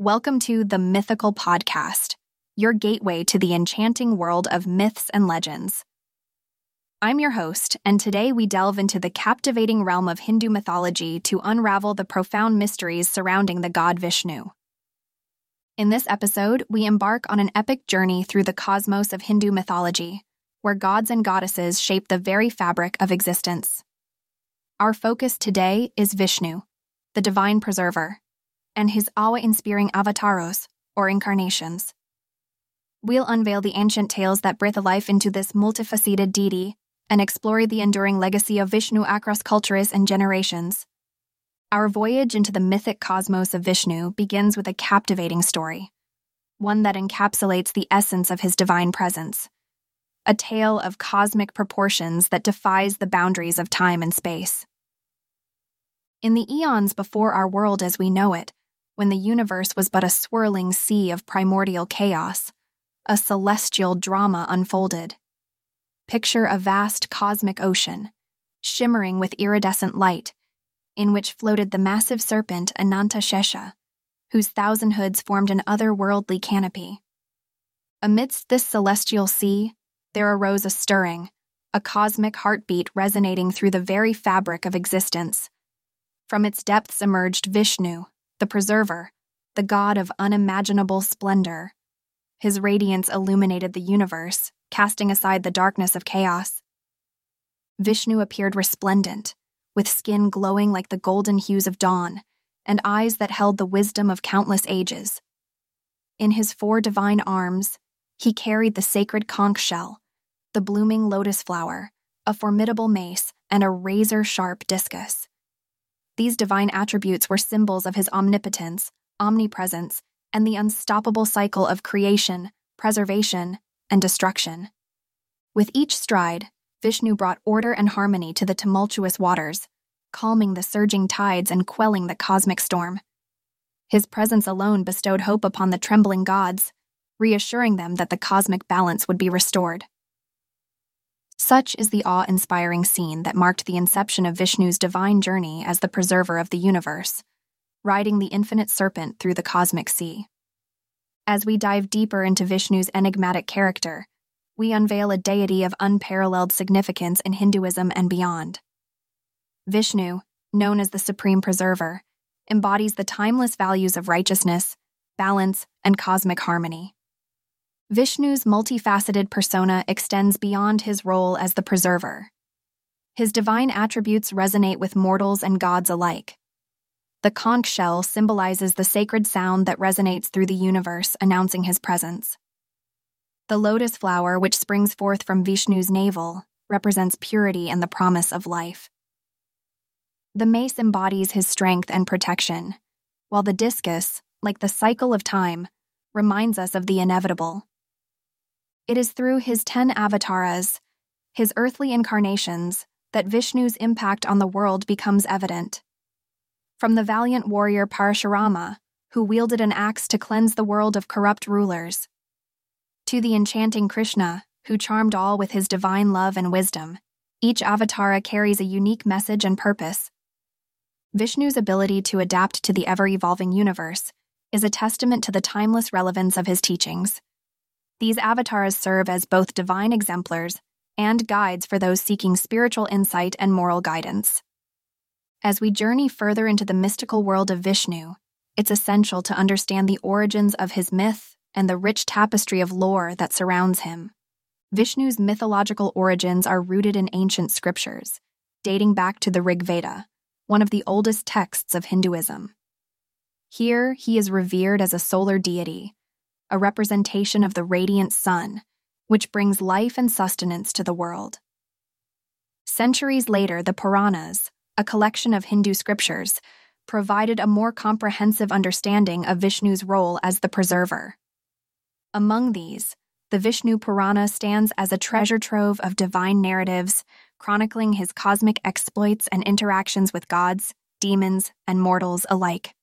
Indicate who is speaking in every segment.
Speaker 1: Welcome to the Mythical Podcast, your gateway to the enchanting world of myths and legends. I'm your host, and today we delve into the captivating realm of Hindu mythology to unravel the profound mysteries surrounding the god Vishnu. In this episode, we embark on an epic journey through the cosmos of Hindu mythology, where gods and goddesses shape the very fabric of existence. Our focus today is Vishnu, the divine preserver, and his awe inspiring avataras, or incarnations. We'll unveil the ancient tales that breathe life into this multifaceted deity and explore the enduring legacy of Vishnu across cultures and generations. Our voyage into the mythic cosmos of Vishnu begins with a captivating story, one that encapsulates the essence of his divine presence. A tale of cosmic proportions that defies the boundaries of time and space. In the eons before our world as we know it, when the universe was but a swirling sea of primordial chaos, a celestial drama unfolded. Picture a vast cosmic ocean, shimmering with iridescent light, in which floated the massive serpent Ananta Shesha, whose thousand hoods formed an otherworldly canopy. Amidst this celestial sea, there arose a stirring, a cosmic heartbeat resonating through the very fabric of existence. From its depths emerged Vishnu, the preserver, the god of unimaginable splendor. His radiance illuminated the universe, casting aside the darkness of chaos. Vishnu appeared resplendent, with skin glowing like the golden hues of dawn, and eyes that held the wisdom of countless ages. In his four divine arms, he carried the sacred conch shell, the blooming lotus flower, a formidable mace, and a razor sharp discus. These divine attributes were symbols of his omnipotence, omnipresence, and the unstoppable cycle of creation, preservation, and destruction. With each stride, Vishnu brought order and harmony to the tumultuous waters, calming the surging tides and quelling the cosmic storm. His presence alone bestowed hope upon the trembling gods, reassuring them that the cosmic balance would be restored. Such is the awe inspiring scene that marked the inception of Vishnu's divine journey as the preserver of the universe, riding the infinite serpent through the cosmic sea. As we dive deeper into Vishnu's enigmatic character, we unveil a deity of unparalleled significance in Hinduism and beyond. Vishnu, known as the Supreme Preserver, embodies the timeless values of righteousness, balance, and cosmic harmony. Vishnu's multifaceted persona extends beyond his role as the preserver. His divine attributes resonate with mortals and gods alike. The conch shell symbolizes the sacred sound that resonates through the universe, announcing his presence. The lotus flower, which springs forth from Vishnu's navel, represents purity and the promise of life. The mace embodies his strength and protection, while the discus, like the cycle of time, reminds us of the inevitable. It is through his ten avatars, his earthly incarnations, that Vishnu's impact on the world becomes evident. From the valiant warrior Parashurama, who wielded an axe to cleanse the world of corrupt rulers, to the enchanting Krishna, who charmed all with his divine love and wisdom, each avatara carries a unique message and purpose. Vishnu's ability to adapt to the ever evolving universe is a testament to the timeless relevance of his teachings. These avatars serve as both divine exemplars and guides for those seeking spiritual insight and moral guidance. As we journey further into the mystical world of Vishnu, it's essential to understand the origins of his myth and the rich tapestry of lore that surrounds him. Vishnu's mythological origins are rooted in ancient scriptures, dating back to the Rig Veda, one of the oldest texts of Hinduism. Here, he is revered as a solar deity a representation of the radiant sun, which brings life and sustenance to the world. Centuries later, the Puranas, a collection of Hindu scriptures, provided a more comprehensive understanding of Vishnu's role as the preserver. Among these, the Vishnu Purana stands as a treasure trove of divine narratives chronicling his cosmic exploits and interactions with gods, demons, and mortals alike.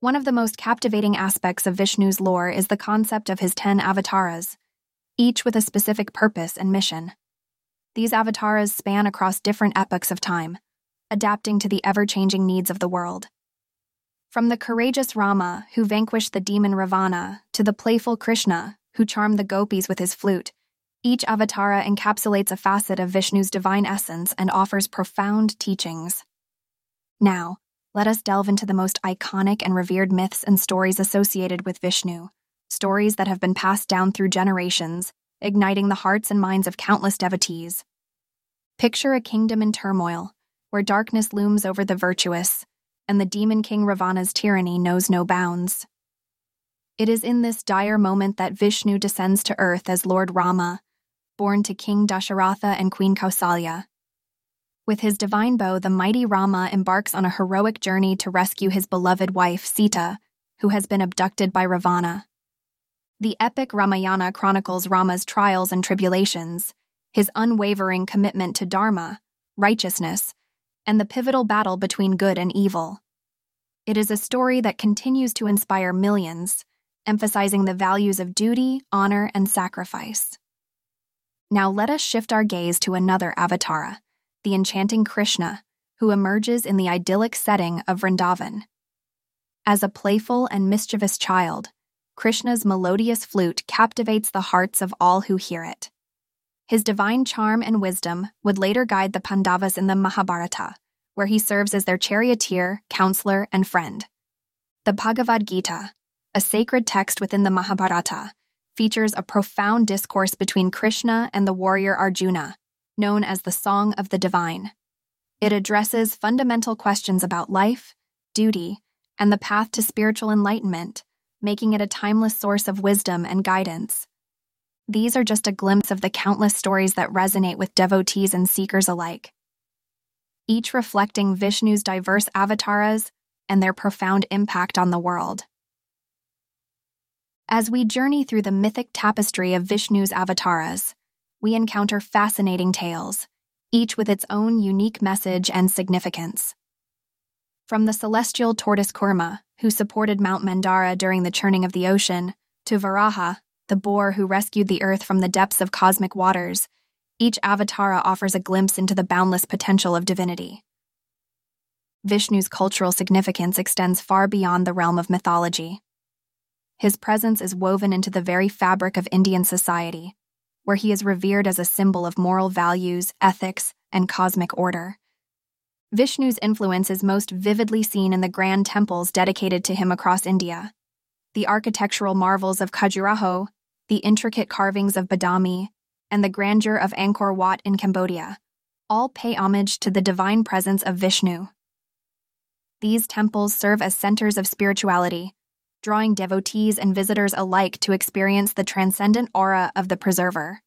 Speaker 1: One of the most captivating aspects of Vishnu's lore is the concept of his ten avatars, each with a specific purpose and mission. These avatars span across different epochs of time, adapting to the ever changing needs of the world. From the courageous Rama, who vanquished the demon Ravana, to the playful Krishna, who charmed the gopis with his flute, each avatara encapsulates a facet of Vishnu's divine essence and offers profound teachings. Now, let us delve into the most iconic and revered myths and stories associated with Vishnu, stories that have been passed down through generations, igniting the hearts and minds of countless devotees. Picture a kingdom in turmoil, where darkness looms over the virtuous, and the demon king Ravana's tyranny knows no bounds. It is in this dire moment that Vishnu descends to earth as Lord Rama, born to King Dasharatha and Queen Kausalya. With his divine bow, the mighty Rama embarks on a heroic journey to rescue his beloved wife, Sita, who has been abducted by Ravana. The epic Ramayana chronicles Rama's trials and tribulations, his unwavering commitment to Dharma, righteousness, and the pivotal battle between good and evil. It is a story that continues to inspire millions, emphasizing the values of duty, honor, and sacrifice. Now let us shift our gaze to another avatara, the enchanting Krishna, who emerges in the idyllic setting of Vrindavan. As a playful and mischievous child, Krishna's melodious flute captivates the hearts of all who hear it. His divine charm and wisdom would later guide the Pandavas in the Mahabharata, where he serves as their charioteer, counselor, and friend. The Bhagavad Gita, a sacred text within the Mahabharata, features a profound discourse between Krishna and the warrior Arjuna, known as the Song of the Divine. It addresses fundamental questions about life, duty, and the path to spiritual enlightenment making it a timeless source of wisdom and guidance. These are just a glimpse of the countless stories that resonate with devotees and seekers alike, each reflecting Vishnu's diverse avatars and their profound impact on the world. As we journey through the mythic tapestry of Vishnu's avatars, we encounter fascinating tales, each with its own unique message and significance. From the celestial tortoise Kurma, who supported Mount Mandara during the churning of the ocean, to Varaha, the boar who rescued the earth from the depths of cosmic waters, each avatara offers a glimpse into the boundless potential of divinity. Vishnu's cultural significance extends far beyond the realm of mythology. His presence is woven into the very fabric of Indian society, where he is revered as a symbol of moral values, ethics, and cosmic order. Vishnu's influence is most vividly seen in the grand temples dedicated to him across India. The architectural marvels of Khajuraho, the intricate carvings of Badami, and the grandeur of Angkor Wat in Cambodia all pay homage to the divine presence of Vishnu. These temples serve as centers of spirituality, drawing devotees and visitors alike to experience the transcendent aura of the preserver.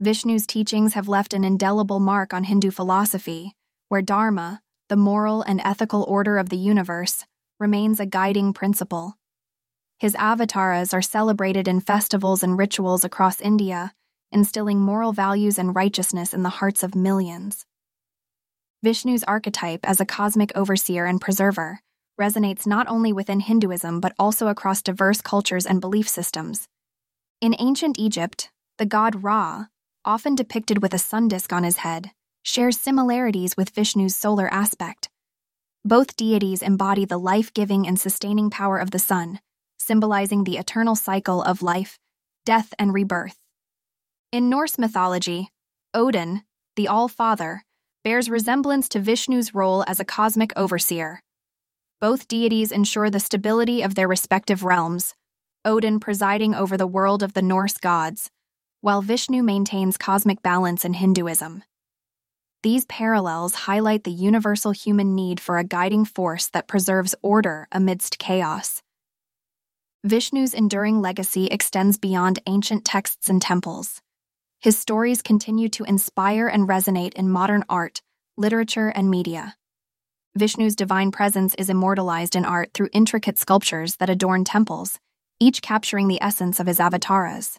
Speaker 1: Vishnu's teachings have left an indelible mark on Hindu philosophy, where Dharma, the moral and ethical order of the universe, remains a guiding principle. His avatars are celebrated in festivals and rituals across India, instilling moral values and righteousness in the hearts of millions. Vishnu's archetype as a cosmic overseer and preserver resonates not only within Hinduism but also across diverse cultures and belief systems. In ancient Egypt, the god Ra, often depicted with a sun disk on his head, shares similarities with Vishnu's solar aspect. Both deities embody the life giving and sustaining power of the sun, symbolizing the eternal cycle of life, death, and rebirth. In Norse mythology, Odin, the All Father, bears resemblance to Vishnu's role as a cosmic overseer. Both deities ensure the stability of their respective realms, Odin presiding over the world of the Norse gods, while Vishnu maintains cosmic balance in Hinduism. These parallels highlight the universal human need for a guiding force that preserves order amidst chaos. Vishnu's enduring legacy extends beyond ancient texts and temples. His stories continue to inspire and resonate in modern art, literature, and media. Vishnu's divine presence is immortalized in art through intricate sculptures that adorn temples, each capturing the essence of his avatars.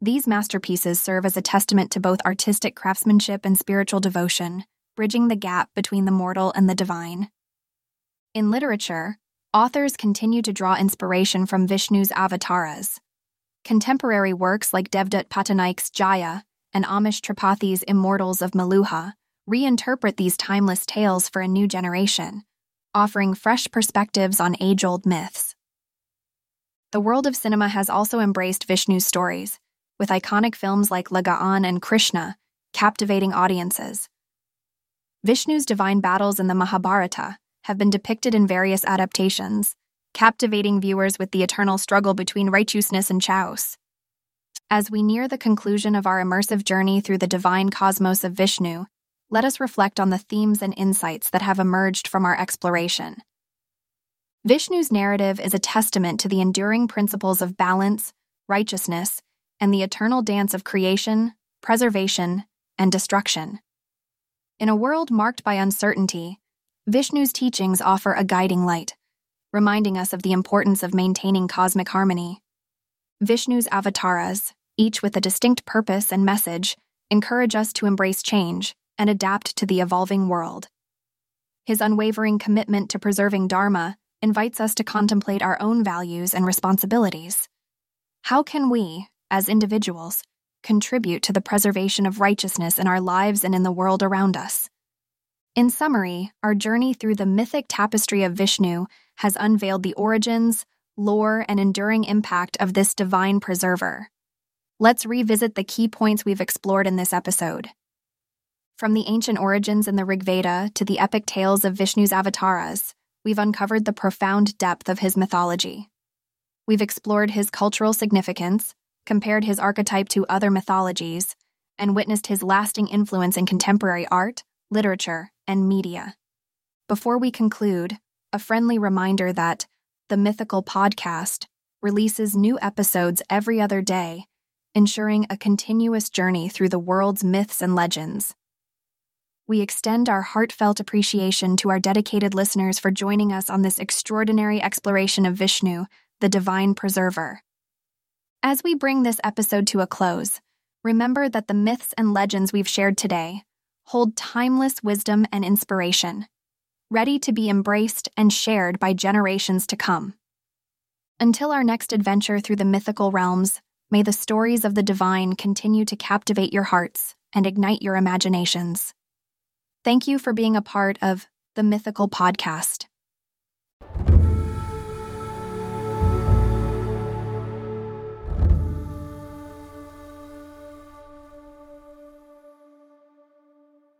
Speaker 1: These masterpieces serve as a testament to both artistic craftsmanship and spiritual devotion, bridging the gap between the mortal and the divine. In literature, authors continue to draw inspiration from Vishnu's avatars. Contemporary works like Devdutt Pattanaik's Jaya and Amish Tripathi's Immortals of Meluha reinterpret these timeless tales for a new generation, offering fresh perspectives on age old myths. The world of cinema has also embraced Vishnu's stories, with iconic films like Lagaan and Krishna captivating audiences. Vishnu's divine battles in the Mahabharata have been depicted in various adaptations, captivating viewers with the eternal struggle between righteousness and chaos. As we near the conclusion of our immersive journey through the divine cosmos of Vishnu, let us reflect on the themes and insights that have emerged from our exploration. Vishnu's narrative is a testament to the enduring principles of balance, righteousness, and the eternal dance of creation, preservation, and destruction. In a world marked by uncertainty, Vishnu's teachings offer a guiding light, reminding us of the importance of maintaining cosmic harmony. Vishnu's avatars, each with a distinct purpose and message, encourage us to embrace change and adapt to the evolving world. His unwavering commitment to preserving Dharma invites us to contemplate our own values and responsibilities. How can we, as individuals, contribute to the preservation of righteousness in our lives and in the world around us? In summary, our journey through the mythic tapestry of Vishnu has unveiled the origins, lore, and enduring impact of this divine preserver. Let's revisit the key points we've explored in this episode. From the ancient origins in the Rig Veda to the epic tales of Vishnu's avatars, we've uncovered the profound depth of his mythology. We've explored his cultural significance, compared his archetype to other mythologies, and witnessed his lasting influence in contemporary art, literature, and media. Before we conclude, a friendly reminder that the Mythical Podcast releases new episodes every other day, ensuring a continuous journey through the world's myths and legends. We extend our heartfelt appreciation to our dedicated listeners for joining us on this extraordinary exploration of Vishnu, the divine preserver. As we bring this episode to a close, remember that the myths and legends we've shared today hold timeless wisdom and inspiration, ready to be embraced and shared by generations to come. Until our next adventure through the mythical realms, may the stories of the divine continue to captivate your hearts and ignite your imaginations. Thank you for being a part of the Mythical Podcast.